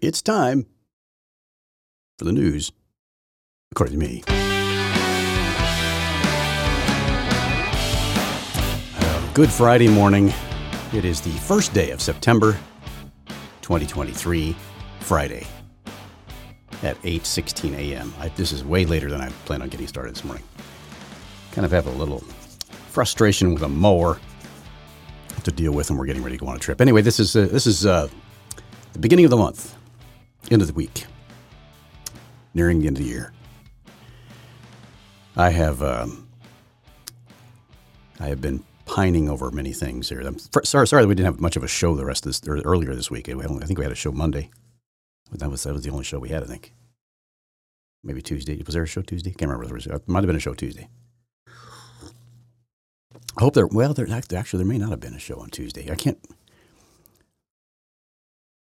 It's time for the news, according to me. Uh, good Friday morning. It is the first day of September 2023, Friday at 8:16 a.m. I, this is way later than I planned on getting started this morning. Kind of have a little frustration with a mower to deal with, and we're getting ready to go on a trip. Anyway, this is uh, this is uh, the beginning of the month, end of the week, nearing the end of the year. I have um, I have been pining over many things here. I'm sorry, sorry that we didn't have much of a show the rest of this or earlier this week. I think we had a show Monday, but that was that was the only show we had. I think maybe Tuesday. Was there a show Tuesday? Can't remember. It might have been a show Tuesday. I hope there. Well, there actually there may not have been a show on Tuesday. I can't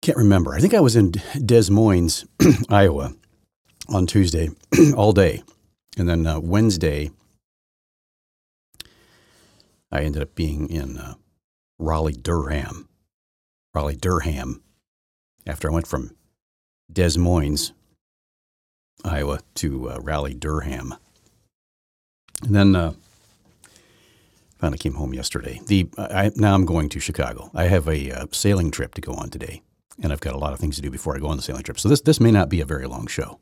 can't remember. I think I was in Des Moines, Iowa, on Tuesday all day, and then uh, Wednesday I ended up being in uh, Raleigh Durham, Raleigh Durham, after I went from Des Moines, Iowa, to uh, Raleigh Durham, and then uh, finally came home yesterday. The I, now I'm going to Chicago. I have a uh, sailing trip to go on today and I've got a lot of things to do before I go on the sailing trip. So this this may not be a very long show,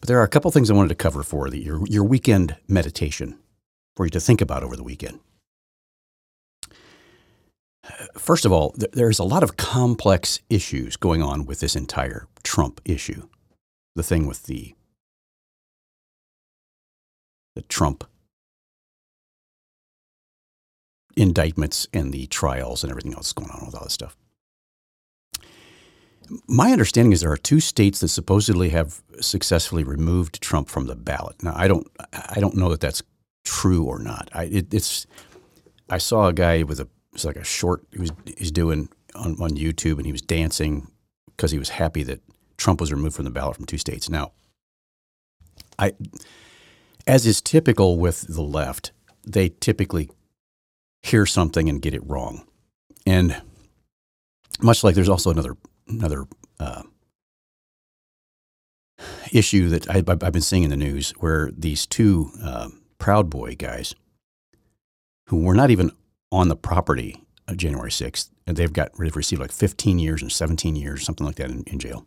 but there are a couple things I wanted to cover for the, your your weekend meditation for you to think about over the weekend. First of all, th- there's a lot of complex issues going on with this entire Trump issue. The thing with the the Trump indictments and the trials and everything else going on with all this stuff. My understanding is there are two states that supposedly have successfully removed Trump from the ballot. Now, I don't, I don't know that that's true or not. I, it, it's, I saw a guy with a, it's like a short he was he's doing on, on YouTube, and he was dancing because he was happy that Trump was removed from the ballot from two states. Now, I, as is typical with the left, they typically hear something and get it wrong, and much like there's also another another uh, issue that I, have been seeing in the news where these two uh, Proud Boy guys who were not even on the property of January 6th, and they've got they've received like 15 years and 17 years, something like that in, in jail.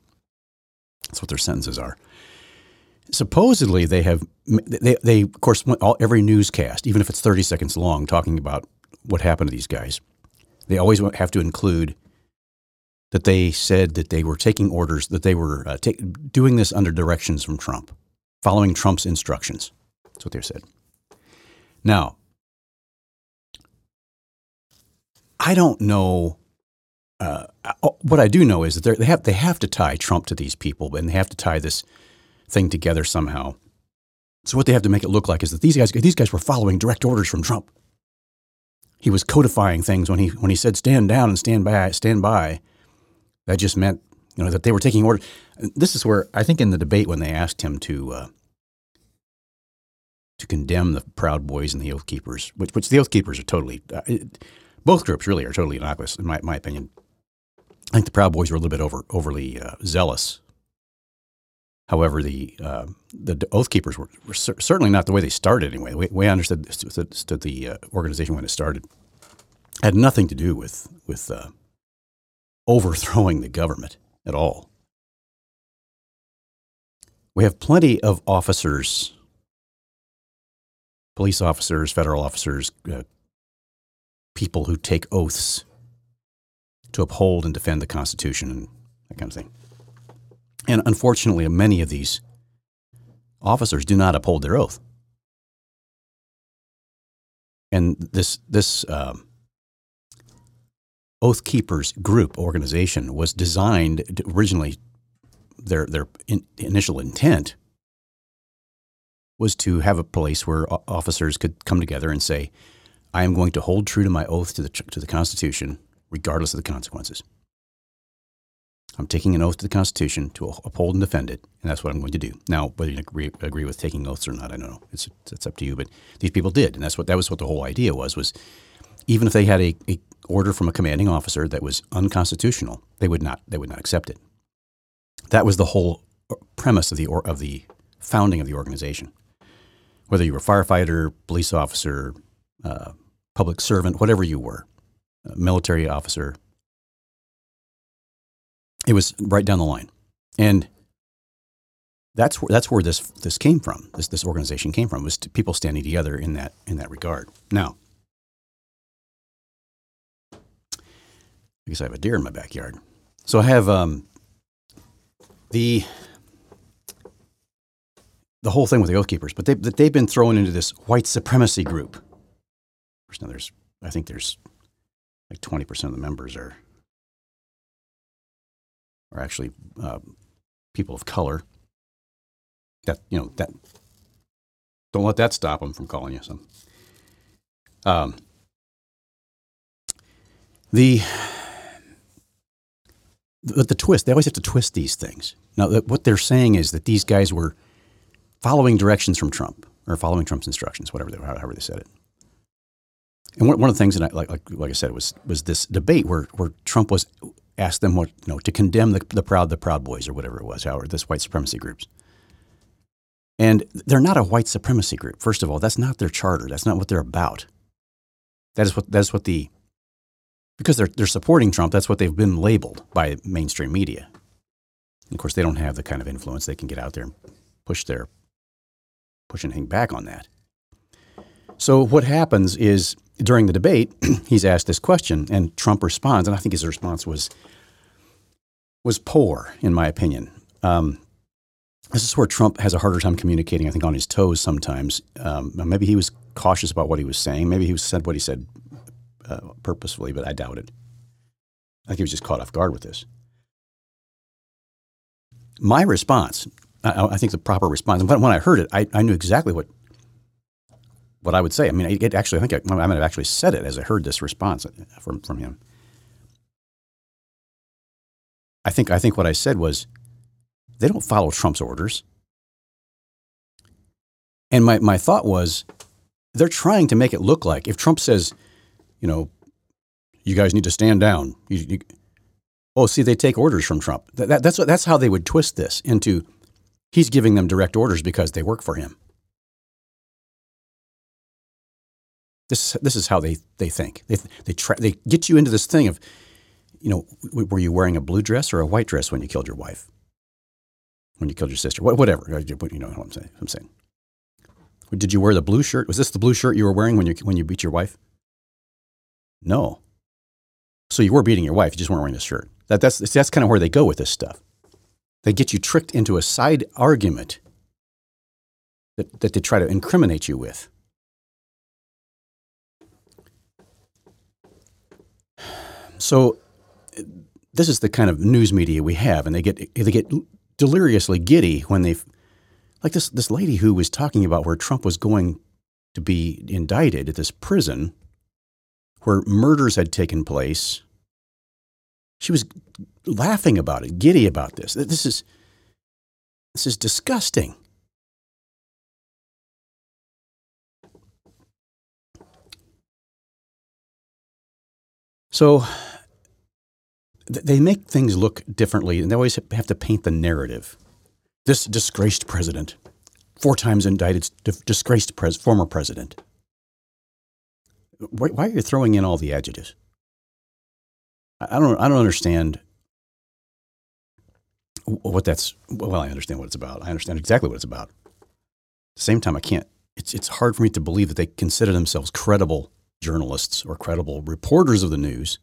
That's what their sentences are. Supposedly, they have they, they of course all, every newscast, even if it's 30 seconds long, talking about what happened to these guys. They always have to include that they said that they were taking orders, that they were uh, doing this under directions from Trump, following Trump's instructions. That's what they said. Now, I don't know. Uh, what I do know is that they have they have to tie Trump to these people, and they have to tie this thing together somehow. So what they have to make it look like is that these guys these guys were following direct orders from Trump. He was codifying things when he when he said stand down and stand by stand by that just meant, you know, that they were taking orders. This is where I think in the debate when they asked him to uh, to condemn the Proud Boys and the Oath Keepers, which which the Oath Keepers are totally, uh, it, both groups really are totally innocuous in my, my opinion. I think the Proud Boys were a little bit over overly uh, zealous. However, the uh, the Oath Keepers were, were, certainly not the way they started anyway. The way, I understood, understood the organization when it started had nothing to do with with uh, overthrowing the government at all. We have plenty of officers, police officers, federal officers, uh, people who take oaths to uphold and defend the Constitution and that kind of thing. And unfortunately, many of these officers do not uphold their oath. And this, this um, Oath Keepers group organization was designed originally, their, their in, initial intent was to have a place where officers could come together and say, I am going to hold true to my oath to the, to the Constitution, regardless of the consequences. I'm taking an oath to the Constitution to uphold and defend it, and that's what I'm going to do. Now, whether you agree, agree with taking oaths or not, I don't know. It's, it's up to you. But these people did, and that's what that was what the whole idea was. Was even if they had a, a order from a commanding officer that was unconstitutional, they would not they would not accept it. That was the whole premise of the of the founding of the organization. Whether you were firefighter, police officer, uh, public servant, whatever you were, military officer, it was right down the line, and that's where that's where this this came from. This this organization came from was people standing together in that in that regard. Now, I guess I have a deer in my backyard, so I have um, the the whole thing with the Oath Keepers, but they they've been thrown into this white supremacy group. Now there's I think there's like twenty percent of the members are are actually uh, people of color that you know that don't let that stop them from calling you some. Um, the, the the twist they always have to twist these things. Now what they're saying is that these guys were following directions from Trump or following Trump's instructions, whatever they, however they said it. And one, one of the things that I, like, like, like I said was was this debate where where Trump was asked them what you know to condemn the, the proud the Proud Boys or whatever it was, or this white supremacy groups. And they're not a white supremacy group. First of all, that's not their charter. That's not what they're about. That is what that is what the because they're they're supporting Trump. That's what they've been labeled by mainstream media. And of course, they don't have the kind of influence they can get out there and push their push anything back on that. So what happens is during the debate, he's asked this question, and Trump responds, and I think his response was was poor, in my opinion. Um, this is where Trump has a harder time communicating, I think, on his toes sometimes. Um, maybe he was cautious about what he was saying. Maybe he said what he said uh, purposefully, but I doubt it. I think he was just caught off guard with this. My response, I, I think the proper response, when I heard it, I, I, knew exactly what what I would say. I mean, it actually, I think I, I might have actually said it as I heard this response from, from him. I think, I think what I said was, they don't follow Trump's orders. And my, my thought was they're trying to make it look like if Trump says, you know, you guys need to stand down. You, you, oh, see, they take orders from Trump. That, that, that's, that's how they would twist this into he's giving them direct orders because they work for him. This, this is how they, they think. They, they, they get you into this thing of, you know, were you wearing a blue dress or a white dress when you killed your wife? when you killed your sister, whatever. You know what I'm saying. I'm saying. Did you wear the blue shirt? Was this the blue shirt you were wearing when you when you beat your wife? No. So you were beating your wife. You just weren't wearing the shirt. That, that's that's kind of where they go with this stuff. They get you tricked into a side argument that, that they try to incriminate you with. So this is the kind of news media we have, and they get they get deliriously giddy when they, like this this lady who was talking about where Trump was going to be indicted at this prison, where murders had taken place. She was laughing about it, giddy about this. This is this is disgusting. So they make things look differently, and they always have to paint the narrative. This disgraced president, four times indicted, disgraced pres- former president. Why, why, are you throwing in all the adjectives? I don't. I don't understand what that's. Well, I understand what it's about. I understand exactly what it's about. At the same time, I can't. It's it's hard for me to believe that they consider themselves credible journalists or credible reporters of the news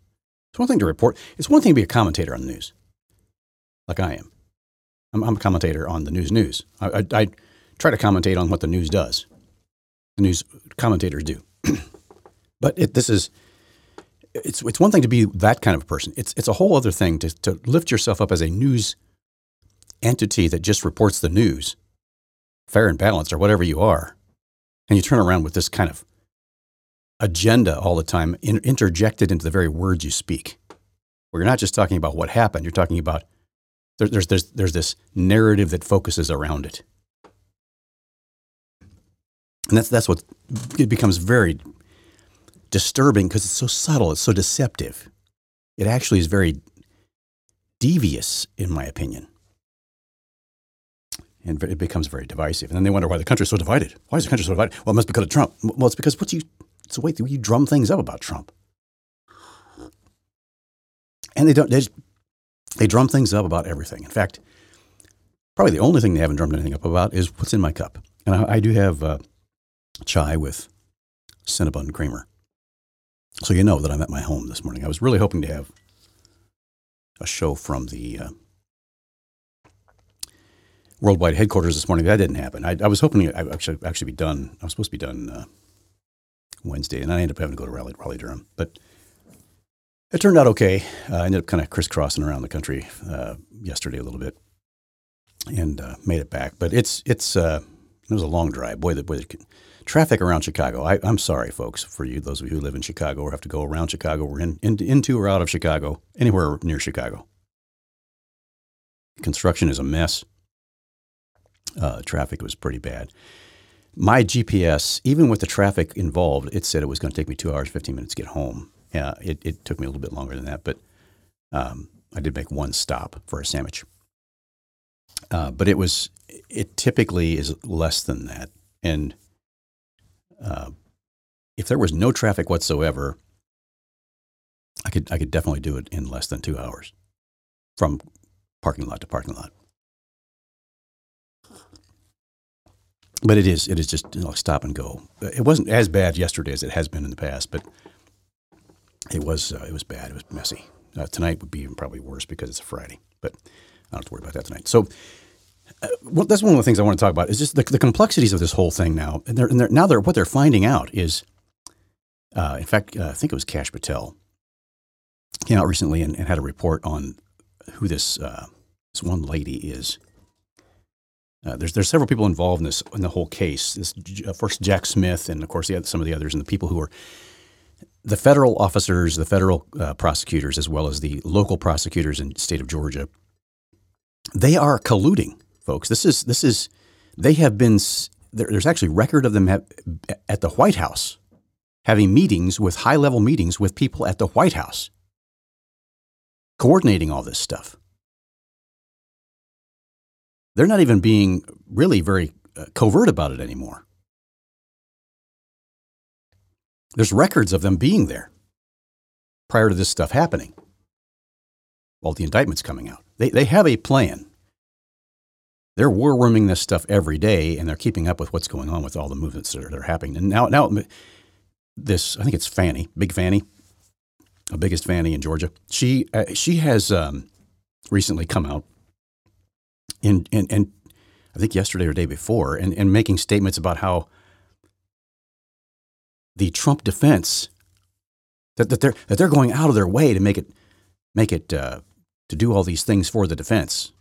it's one thing to report. It's one thing to be a commentator on the news, like I am. I'm, I'm a commentator on the news news. I, I, I, try to commentate on what the news does. The news commentators do. but it, this is, it's, it's one thing to be that kind of a person. It's, it's a whole other thing to, to lift yourself up as a news entity that just reports the news, fair and balanced or whatever you are. And you turn around with this kind of agenda all the time in, interjected into the very words you speak. Where you're not just talking about what happened, you're talking about there, there's, there's, there's this narrative that focuses around it. And that's, that's what it becomes very disturbing because it's so subtle, it's so deceptive. It actually is very devious, in my opinion. and it becomes very divisive. And then they wonder why the country is so divided. Why is the country so divided? Well, it must be because of Trump. Well, it's because what you it's the way you drum things up about Trump, and they don't they just, they drum things up about everything. In fact, probably the only thing they haven't drummed anything up about is what's in my cup. And I, I do have uh, chai with Cinnabon creamer. So you know that I'm at my home this morning. I was really hoping to have a show from the uh, worldwide headquarters this morning. That didn't happen. I, I was hoping I should actually be done. I was supposed to be done uh, Wednesday, and I ended up having to go to Raleigh, Raleigh Durham. But it turned out okay. Uh, I ended up kind of crisscrossing around the country uh, yesterday a little bit, and uh, made it back. But it's it's uh, it was a long drive. Boy, the, boy, the traffic around Chicago. I, am sorry, folks, for you those of you who live in Chicago or have to go around Chicago or in, in, into or out of Chicago, anywhere near Chicago. Construction is a mess. Uh, traffic was pretty bad. My GPS, even with the traffic involved, it said it was going to take me two hours, 15 minutes to get home. Yeah, it, it took me a little bit longer than that, but um, I did make one stop for a sandwich. Uh, but it was, it typically is less than that. And uh, if there was no traffic whatsoever, I could I could definitely do it in less than two hours, from parking lot to parking lot. but it is it is just you know, stop and go. It wasn't as bad yesterday as it has been in the past, but it was uh, it was bad. It was messy. Uh, tonight would be even probably worse because it's a Friday, but I don't have to worry about that tonight. So. Well, that's one of the things I want to talk about is just the, the complexities of this whole thing now. And, they're, and they're, now they're, what they're finding out is, uh, in fact, uh, I think it was Kash Patel came out recently and, and had a report on who this, uh, this one lady is uh, there's there's several people involved in this in the whole case. This uh, first Jack Smith, and of course the, some of the others, and the people who are the federal officers, the federal uh, prosecutors, as well as the local prosecutors in the state of Georgia. They are colluding, folks. This is this is they have been. There, there's actually record of them at the White House having meetings with high level meetings with people at the White House, coordinating all this stuff they're not even being really very uh, covert about it anymore. There's records of them being there prior to this stuff happening. While the indictment's coming out, they, they have a plan. They're war rooming this stuff every day, and they're keeping up with what's going on with all the movements that are, that are happening. And now, now, this I think it's Fani, Big Fani, the biggest Fani in Georgia. She uh, she has um, recently come out and, and, and I think yesterday or day before, and, and making statements about how the Trump defense that, that they're that they're going out of their way to make it make it uh, to do all these things for the defense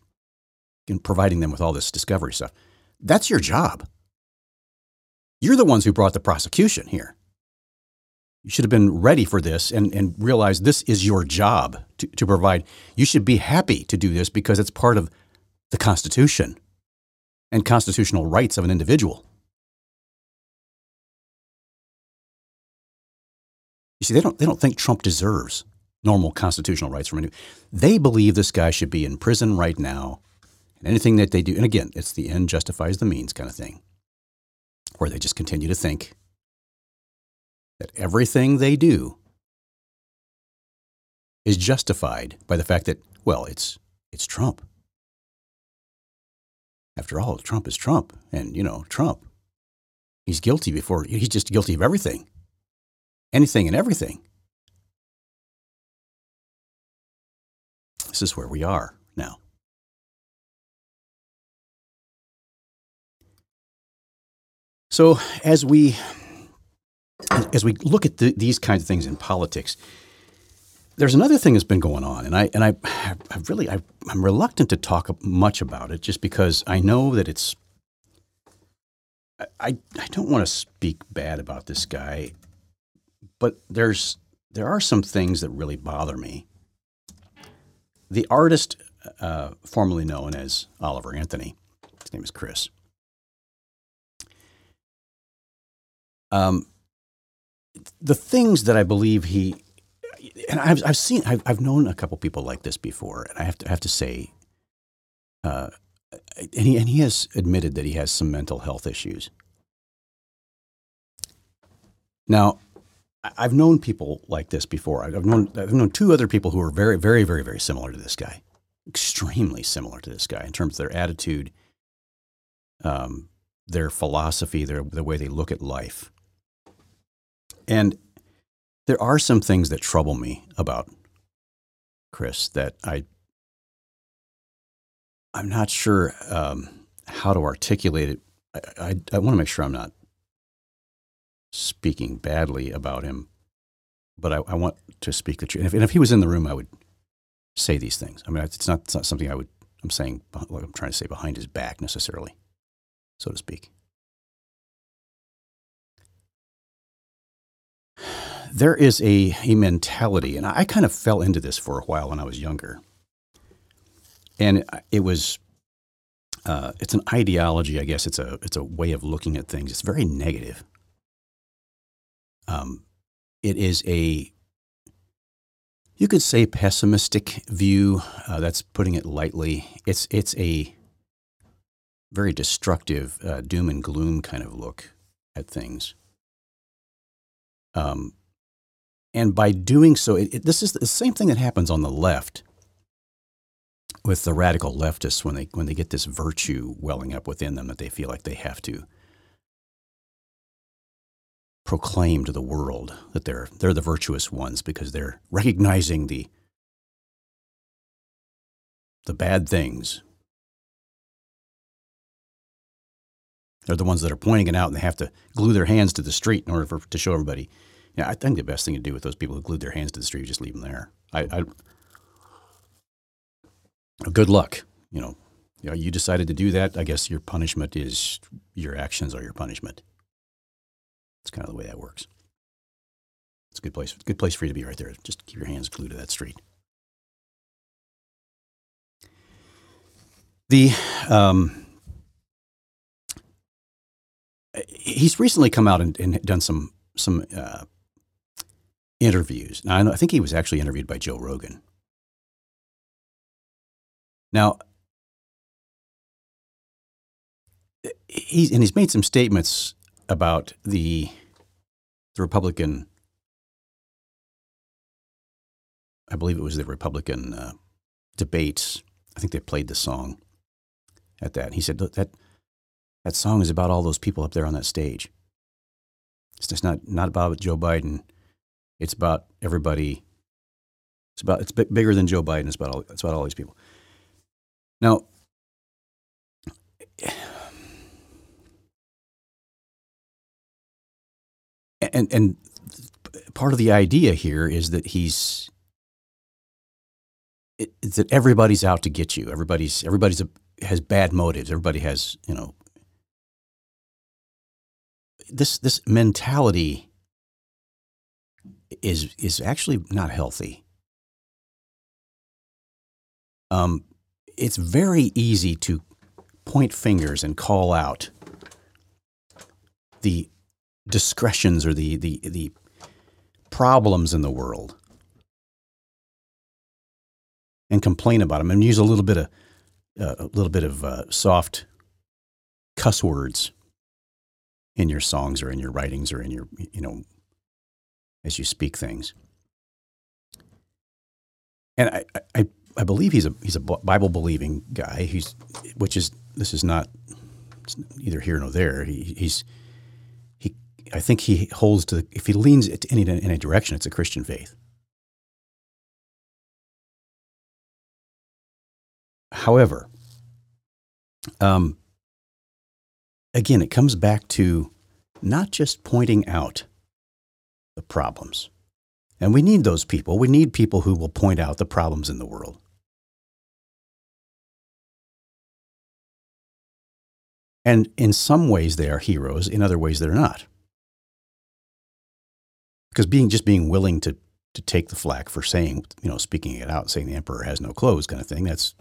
and providing them with all this discovery stuff. That's your job. You're the ones who brought the prosecution here. You should have been ready for this and, and realize this is your job to, to provide. You should be happy to do this because it's part of the Constitution and constitutional rights of an individual. You see, they don't, they don't think Trump deserves normal constitutional rights from anyone. They believe this guy should be in prison right now. And anything that they do, and again, it's the end justifies the means kind of thing, where they just continue to think that everything they do is justified by the fact that, well, it's, it's Trump. After all, Trump is Trump. And, you know, Trump, he's guilty before, he's just guilty of everything, anything and everything. This is where we are So as we as we look at the, these kinds of things in politics, there's another thing that's been going on, and I and I, I really I, I'm reluctant to talk much about it, just because I know that it's. I I don't want to speak bad about this guy, but there's there are some things that really bother me. The artist, uh, formerly known as Oliver Anthony, his name is Chris. Um, the things that I believe he and I've, I've seen, I've, I've known a couple people like this before, and I have to I have to say, uh, and he, and he has admitted that he has some mental health issues. Now, I've known people like this before. I've known I've known two other people who are very, very, very, very similar to this guy, extremely similar to this guy in terms of their attitude, um, their philosophy, their the way they look at life. And there are some things that trouble me about Chris that I I'm not sure um, how to articulate it. I, I, I want to make sure I'm not speaking badly about him, but I, I want to speak the truth. And if, and if, he was in the room, I would say these things. I mean, it's not, it's not something I would, I'm saying, like I'm trying to say behind his back necessarily, so to speak. There is a, a mentality, and I kind of fell into this for a while when I was younger. And it was, uh, it's an ideology, I guess. It's a, it's a way of looking at things. It's very negative. Um, it is a, you could say, pessimistic view. Uh, that's putting it lightly. It's it's a very destructive, uh, doom and gloom kind of look at things. Um, and by doing so, it, it, this is the same thing that happens on the left with the radical leftists when they when they get this virtue welling up within them that they feel like they have to proclaim to the world that they're they're the virtuous ones because they're recognizing the the bad things. They're the ones that are pointing it out and they have to glue their hands to the street in order for, to show everybody. Yeah, I think the best thing to do with those people who glued their hands to the street is just leave them there. I, I good luck. You know, you know, you decided to do that. I guess your punishment is your actions are your punishment. It's kind of the way that works. It's a good place. Good place for you to be right there. Just keep your hands glued to that street. The um, he's recently come out and, and done some some uh, interviews. Now I, know, I think he was actually interviewed by Joe Rogan. Now he's and he's made some statements about the the Republican. I believe it was the Republican uh, debates. I think they played the song at that. he said that that song is about all those people up there on that stage. It's just not not about Joe Biden. It's about everybody. It's about it's bigger than Joe Biden. It's about all, it's about all these people. Now, and and part of the idea here is that he's that everybody's out to get you. Everybody's everybody's a, has bad motives. Everybody has you know this this mentality is is actually not healthy. Um, it's very easy to point fingers and call out the discretions or the, the, the problems in the world and complain about them and use a little bit of uh, a little bit of uh, soft cuss words in your songs or in your writings or in your you know as you speak things and I, I, I believe he's a he's a Bible believing guy. He's which is this is not either here nor there. He, he's I think he holds to, if he leans in any, in direction, it's a Christian faith. However, um, again, it comes back to not just pointing out the problems. And we need those people. We need people who will point out the problems in the world. And in some ways, they are heroes. In other ways, they're not because being just being willing to to take the flack for saying you know speaking it out, saying the emperor has no clothes, kind of thing. That's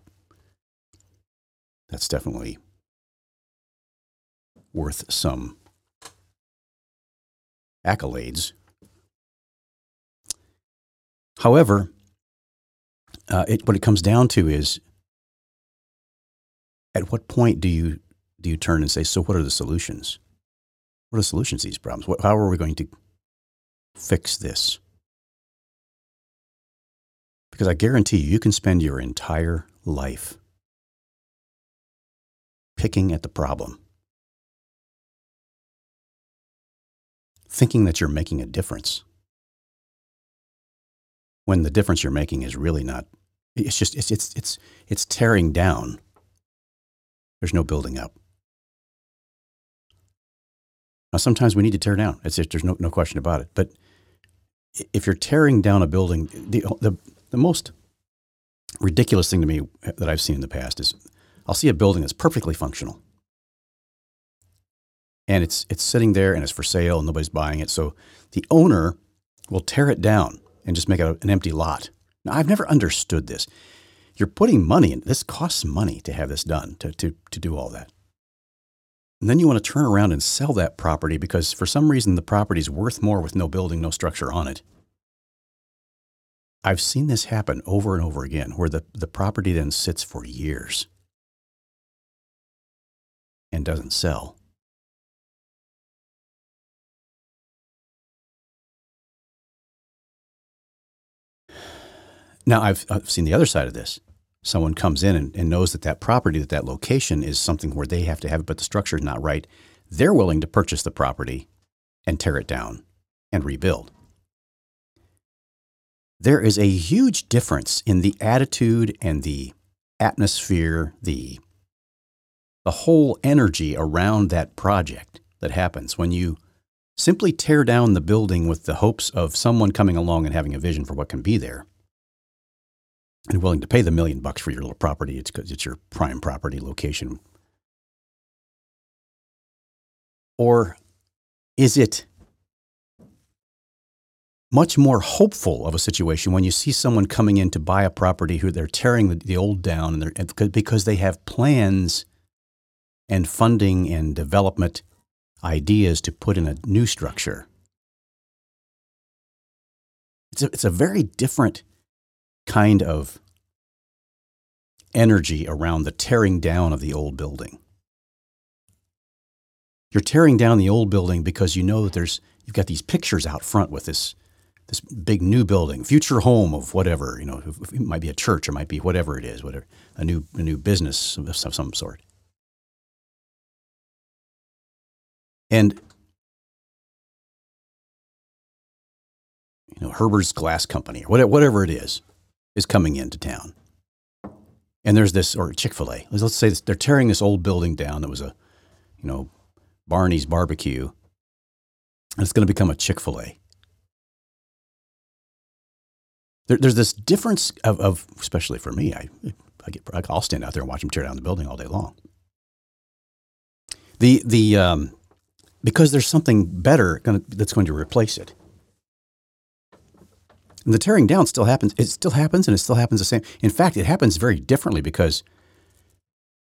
that's definitely worth some accolades. However, uh, it, what it comes down to is at what point do you do you turn and say, so what are the solutions? What are the solutions to these problems? What, how are we going to fix this? Because I guarantee you, you can spend your entire life picking at the problem, thinking that you're making a difference when the difference you're making is really not it's just it's it's it's it's tearing down. There's no building up. Now sometimes we need to tear down. It's just, there's no, no question about it. But if you're tearing down a building the, the the most ridiculous thing to me that I've seen in the past is I'll see a building that's perfectly functional. And it's it's sitting there and it's for sale and nobody's buying it. So the owner will tear it down and just make it an empty lot. Now I've never understood this. You're putting money in this costs money to have this done, to, to, to do all that. And then you want to turn around and sell that property because for some reason the property is worth more with no building, no structure on it. I've seen this happen over and over again where the, the property then sits for years and doesn't sell. Now, I've, I've seen the other side of this. Someone comes in and, and knows that that property, that that location is something where they have to have it, but the structure is not right. They're willing to purchase the property and tear it down and rebuild there is a huge difference in the attitude and the atmosphere, the the whole energy around that project that happens when you simply tear down the building with the hopes of someone coming along and having a vision for what can be there and willing to pay the million bucks for your little property it's because it's your prime property location or is it much more hopeful of a situation when you see someone coming in to buy a property who they're tearing the, the old down and they're, because they have plans and funding and development ideas to put in a new structure. It's a, it's a very different kind of energy around the tearing down of the old building. You're tearing down the old building because you know that there's you've got these pictures out front with this this big new building, future home of whatever, you know, it might be a church, it might be whatever it is, whatever, a new, a new business of some sort. And, you know, Herbert's Glass Company or whatever it is, is coming into town. And there's this, or Chick fil A, let's say this, they're tearing this old building down that was a, you know, Barney's barbecue, and it's going to become a Chick fil A there, there's this difference of, of, especially for me, I, I get, I'll stand out there and watch them tear down the building all day long. The, the, um, because there's something better gonna, that's going to replace it. And the tearing down still happens. It still happens and it still happens the same. In fact, it happens very differently because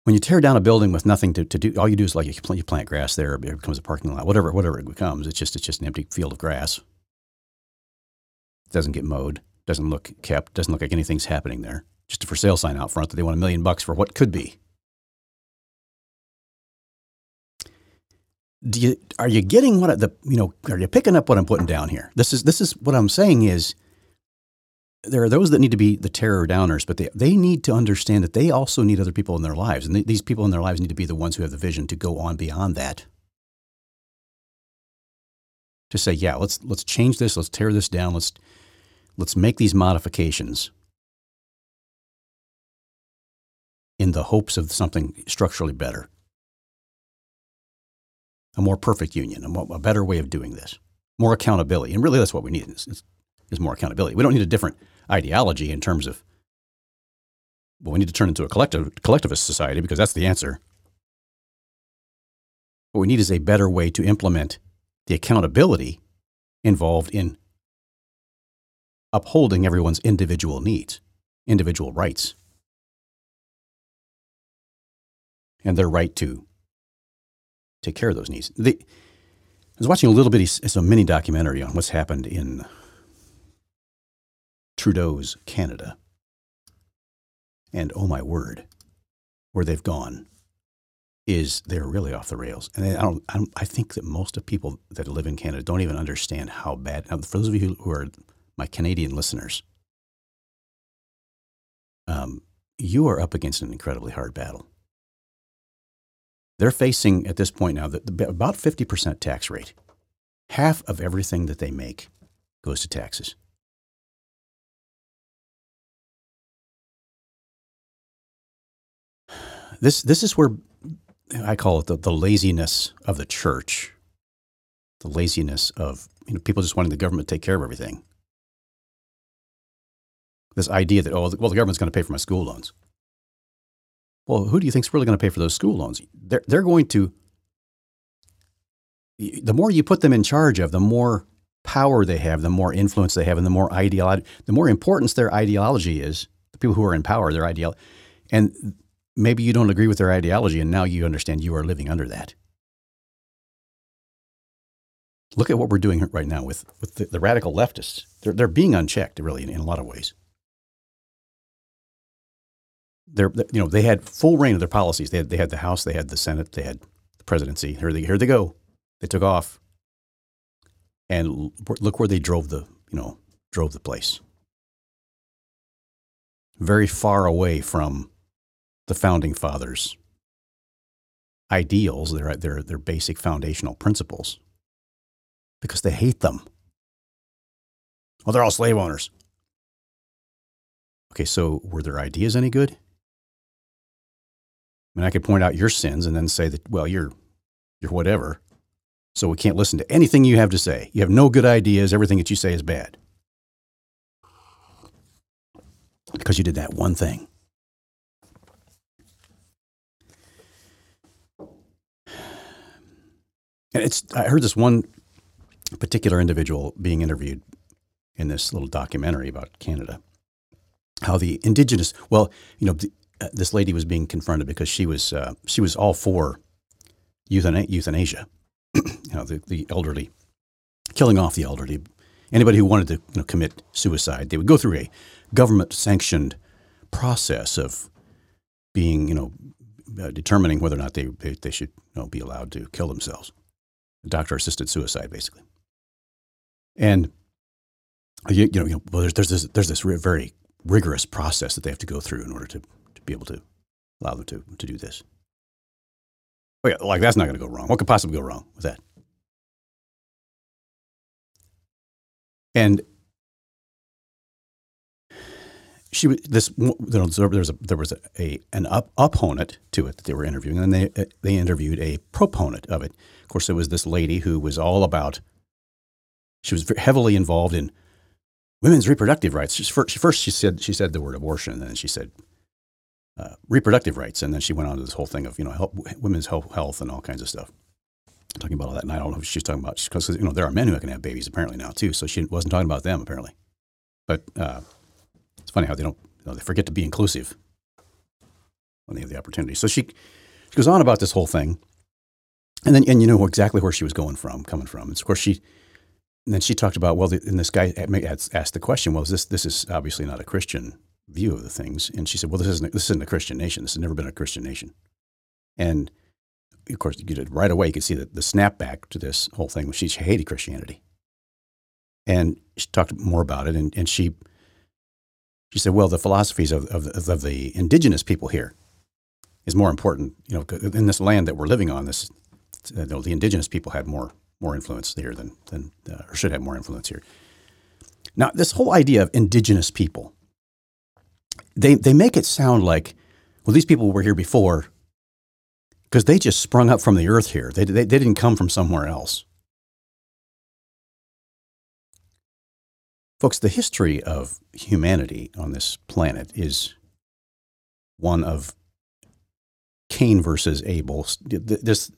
when you tear down a building with nothing to, to do, all you do is like you plant, you plant grass there, it becomes a parking lot, whatever, whatever it becomes. It's just, it's just an empty field of grass. It doesn't get mowed doesn't look kept, doesn't look like anything's happening there. Just a for sale sign out front that they want a million bucks for what could be. Do you, are you getting what the you know are you picking up what I'm putting down here? This is this is what I'm saying is there are those that need to be the terror downers, but they, they need to understand that they also need other people in their lives. And th- these people in their lives need to be the ones who have the vision to go on beyond that. To say, yeah, let's let's change this, let's tear this down, let's Let's make these modifications in the hopes of something structurally better. A more perfect union, a, more, a better way of doing this, more accountability. And really, that's what we need is, is, is more accountability. We don't need a different ideology in terms of, well, we need to turn into a collective, collectivist society because that's the answer. What we need is a better way to implement the accountability involved in upholding everyone's individual needs, individual rights, and their right to take care of those needs. I was watching a little bit, it's a mini documentary on what's happened in Trudeau's Canada. And oh my word, where they've gone is they're really off the rails. And I don't, I don't, I think that most of people that live in Canada don't even understand how bad. Now, for those of you who are my Canadian listeners, um, you are up against an incredibly hard battle. They're facing at this point now that about 50% tax rate. Half of everything that they make goes to taxes. This, this is where I call it the, the laziness of the church, the laziness of you know, people just wanting the government to take care of everything. This idea that, oh, well, the government's going to pay for my school loans. Well, who do you think is really going to pay for those school loans? They're, they're going to, the more you put them in charge of, the more power they have, the more influence they have, and the more ideology, the more importance their ideology is. The people who are in power, their ideology. And maybe you don't agree with their ideology, and now you understand you are living under that. Look at what we're doing right now with, with the, the radical leftists. They're, they're being unchecked, really, in, in a lot of ways they're, you know, they had full reign of their policies. They had, they had the House, they had the Senate, they had the presidency. Here they, here they go. They took off. And look where they drove the, you know, drove the place. Very far away from the founding fathers' ideals, their, their, their basic foundational principles, because they hate them. Well, they're all slave owners. Okay, so were their ideas any good? I mean, I could point out your sins and then say that, well, you're, you're whatever. So we can't listen to anything you have to say. You have no good ideas. Everything that you say is bad. Because you did that one thing. And it's, I heard this one particular individual being interviewed in this little documentary about Canada. How the indigenous, well, you know, the, uh, this lady was being confronted because she was uh, she was all for euthana- euthanasia, you know, the, the elderly, killing off the elderly. Anybody who wanted to you know, commit suicide, they would go through a government sanctioned process of being, you know, uh, determining whether or not they, they, they should you know, be allowed to kill themselves. Doctor assisted suicide, basically. And you, you know, well, there's, there's this, there's this very rigorous process that they have to go through in order to to be able to allow them to, to do this. Oh, yeah, like that's not going to go wrong. What could possibly go wrong with that? And she this. You know, there was a, there was a, an up, opponent to it that they were interviewing, and they they interviewed a proponent of it. Of course, it was this lady who was all about. She was heavily involved in women's reproductive rights. She first, first she said she said the word abortion, and then she said uh, reproductive rights. And then she went on to this whole thing of, you know, help, women's health, health and all kinds of stuff. Talking about all that. And I don't know if she's talking about, because, you know, there are men who can have babies apparently now too. So she wasn't talking about them apparently. But uh, funny how they don't, you know, they forget to be inclusive when they have the opportunity. So she, she goes on about this whole thing. And then, and you know exactly where she was going from, coming from. And of course, she, and then she talked about, well, the, and this guy asked the question, well, is this, this is obviously not a Christian view of the things. And she said, "Well, this isn't this isn't a Christian nation. This has never been a Christian nation." And of course, you did right away. You could see the, the snapback to this whole thing. Was she hated Christianity, and she talked more about it. And, and she she said, "Well, the philosophies of, of, of the indigenous people here is more important. You know, in this land that we're living on, this you know, the indigenous people had more more influence here than than uh, or should have more influence here." Now, this whole idea of indigenous people they, they make it sound like, well, these people were here before because they just sprung up from the earth here. They, they, they didn't come from somewhere else. Folks, the history of humanity on this planet is one of Cain versus Abel. This,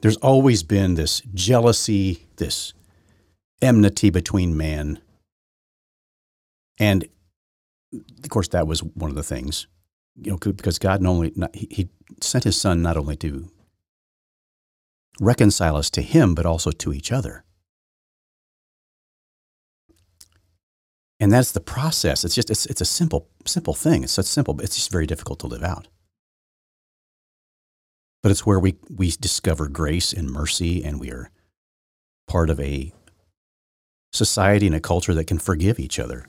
there's always been this jealousy, this enmity between man. And of course, that was one of the things, you know, because God not only not, he, he sent His Son not only to reconcile us to Him, but also to each other. And that's the process. It's just it's, it's a simple simple thing. It's such simple, but it's just very difficult to live out. but it's where we, we discover grace and mercy, and we are part of a society and a culture that can forgive each other.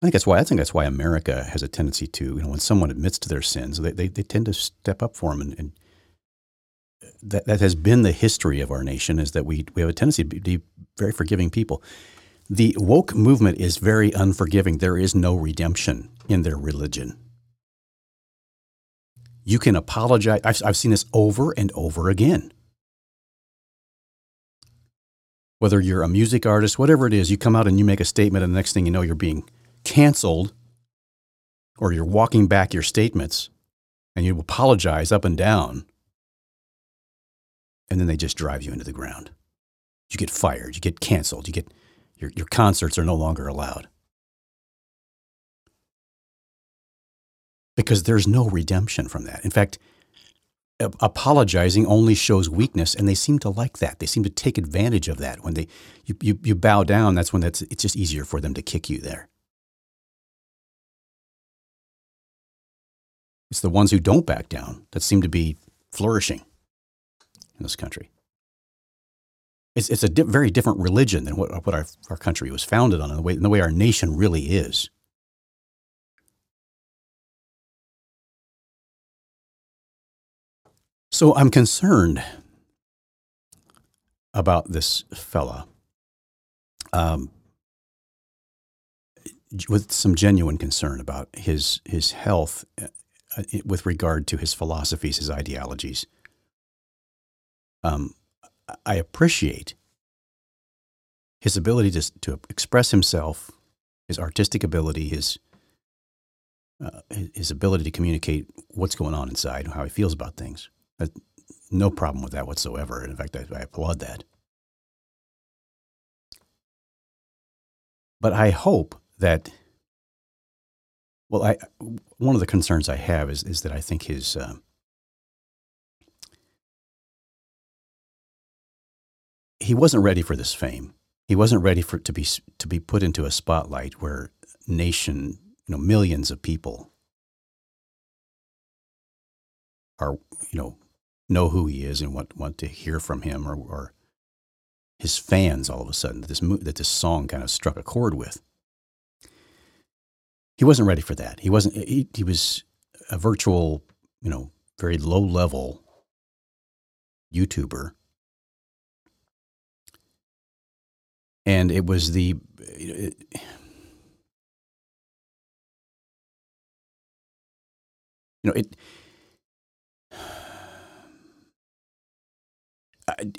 I think that's why I think that's why America has a tendency to, you know, when someone admits to their sins, they, they, they tend to step up for them and, and that, that has been the history of our nation is that we, we have a tendency to be very forgiving people. The woke movement is very unforgiving. There is no redemption in their religion. You can apologize. I've, I've seen this over and over again. Whether you're a music artist, whatever it is, you come out and you make a statement, and the next thing you know, you're being canceled or you're walking back your statements and you apologize up and down and then they just drive you into the ground. You get fired, you get canceled, you get your, your concerts are no longer allowed. Because there's no redemption from that. In fact, apologizing only shows weakness and they seem to like that they seem to take advantage of that when they you, you, you bow down that's when that's it's just easier for them to kick you there it's the ones who don't back down that seem to be flourishing in this country. It's, it's a di- very different religion than what, what our, our country was founded on and the, way, and the way our nation really is. So I'm concerned about this fella um, with some genuine concern about his, his health uh, with regard to his philosophies, his ideologies um, I appreciate his ability to, to express himself, his artistic ability, his, uh, his ability to communicate what's going on inside, how he feels about things. No problem with that whatsoever. In fact, I, I applaud that. But I hope that, well, I, one of the concerns I have is, is that I think his, uh, he wasn't ready for this fame. He wasn't ready for to be to be put into a spotlight where nation, you know, millions of people are, you know, know who he is and want want to hear from him, or, or his fans all of a sudden that this that this song kind of struck a chord with. He wasn't ready for that. He wasn't. He, he was a virtual, you know, very low level YouTuber and it was the you know it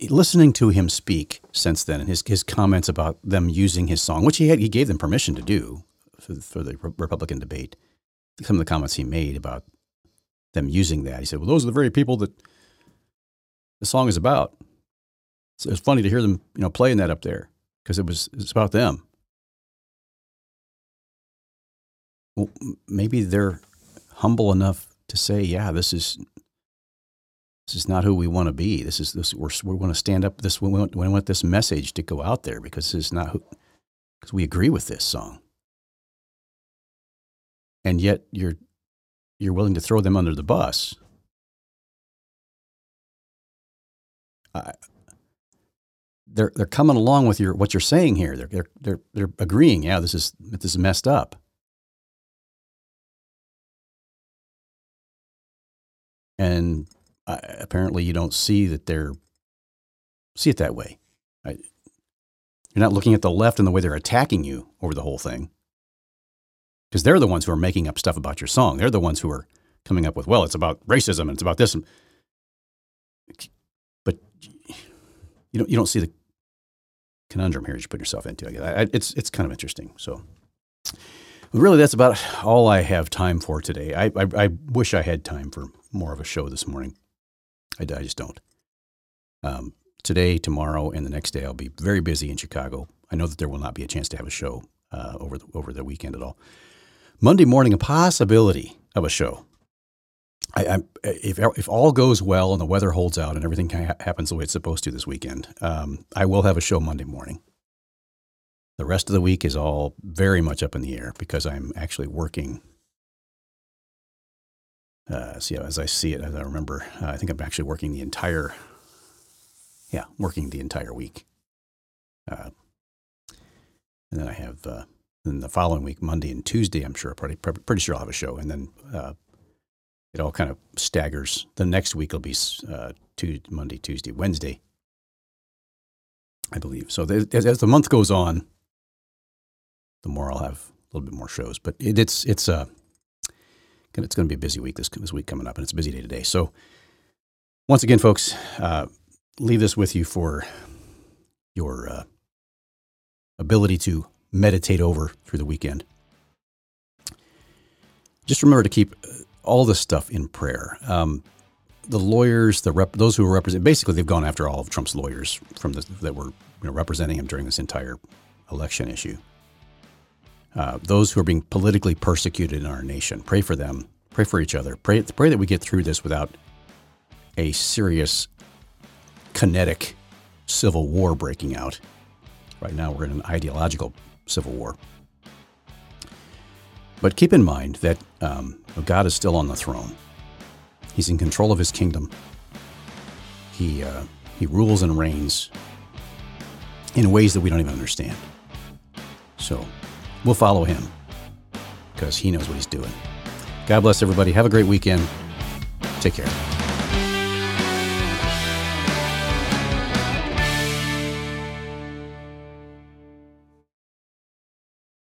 listening to him speak since then and his his comments about them using his song which he had he gave them permission to do for, for the Republican debate some of the comments he made about them using that. He said well those are the very people that the song is about. So it's funny to hear them you know playing that up there because it was it's about them. Well, maybe they're humble enough to say, "Yeah, this is this is not who we want to be. This is this we're we want to stand up. This we want, we want this message to go out there because this is not who because we agree with this song." And yet you're you're willing to throw them under the bus. I, they're they're coming along with your what you're saying here. They're they're they're, they're agreeing. Yeah, this is this is messed up. And apparently, you don't see that they're see it that way. I, you're not looking at the left and the way they're attacking you over the whole thing, because they're the ones who are making up stuff about your song. They're the ones who are coming up with, well, it's about racism and it's about this. You don't you don't see the conundrum here you put yourself into. I, it's it's kind of interesting. So, really, that's about all I have time for today. I, I, I wish I had time for more of a show this morning. I, I just don't. Um, today, tomorrow, and the next day, I'll be very busy in Chicago. I know that there will not be a chance to have a show uh, over the, over the weekend at all. Monday morning, a possibility of a show. I, I, if if all goes well and the weather holds out and everything happens the way it's supposed to this weekend, um, I will have a show Monday morning. The rest of the week is all very much up in the air because I'm actually working uh, see as I see it, as I remember, uh, I think I'm actually working the entire, yeah, working the entire week. Uh, and then I have, uh, then the following week, Monday and Tuesday, I'm sure, pretty, pretty sure I'll have a show. And then uh, it all kind of staggers. The next week will be uh, Tuesday, Monday, Tuesday, Wednesday, I believe. So as, as the month goes on, the more I'll have a little bit more shows. But it, it's it's uh it's going to be a busy week this this week coming up, and it's a busy day today. So once again, folks, uh, leave this with you for your uh, ability to meditate over through the weekend. Just remember to keep uh, all this stuff in prayer. Um, the lawyers, the rep, those who are represent, basically they've gone after all of Trump's lawyers from the, that were you know, representing him during this entire election issue. Uh, those who are being politically persecuted in our nation. Pray for them. Pray for each other. Pray, pray that we get through this without a serious, kinetic civil war breaking out. Right now, we're in an ideological civil war. But keep in mind that um, God is still on the throne. He's in control of his kingdom. He, uh, he rules and reigns in ways that we don't even understand. So we'll follow him because he knows what he's doing. God bless everybody. Have a great weekend. Take care.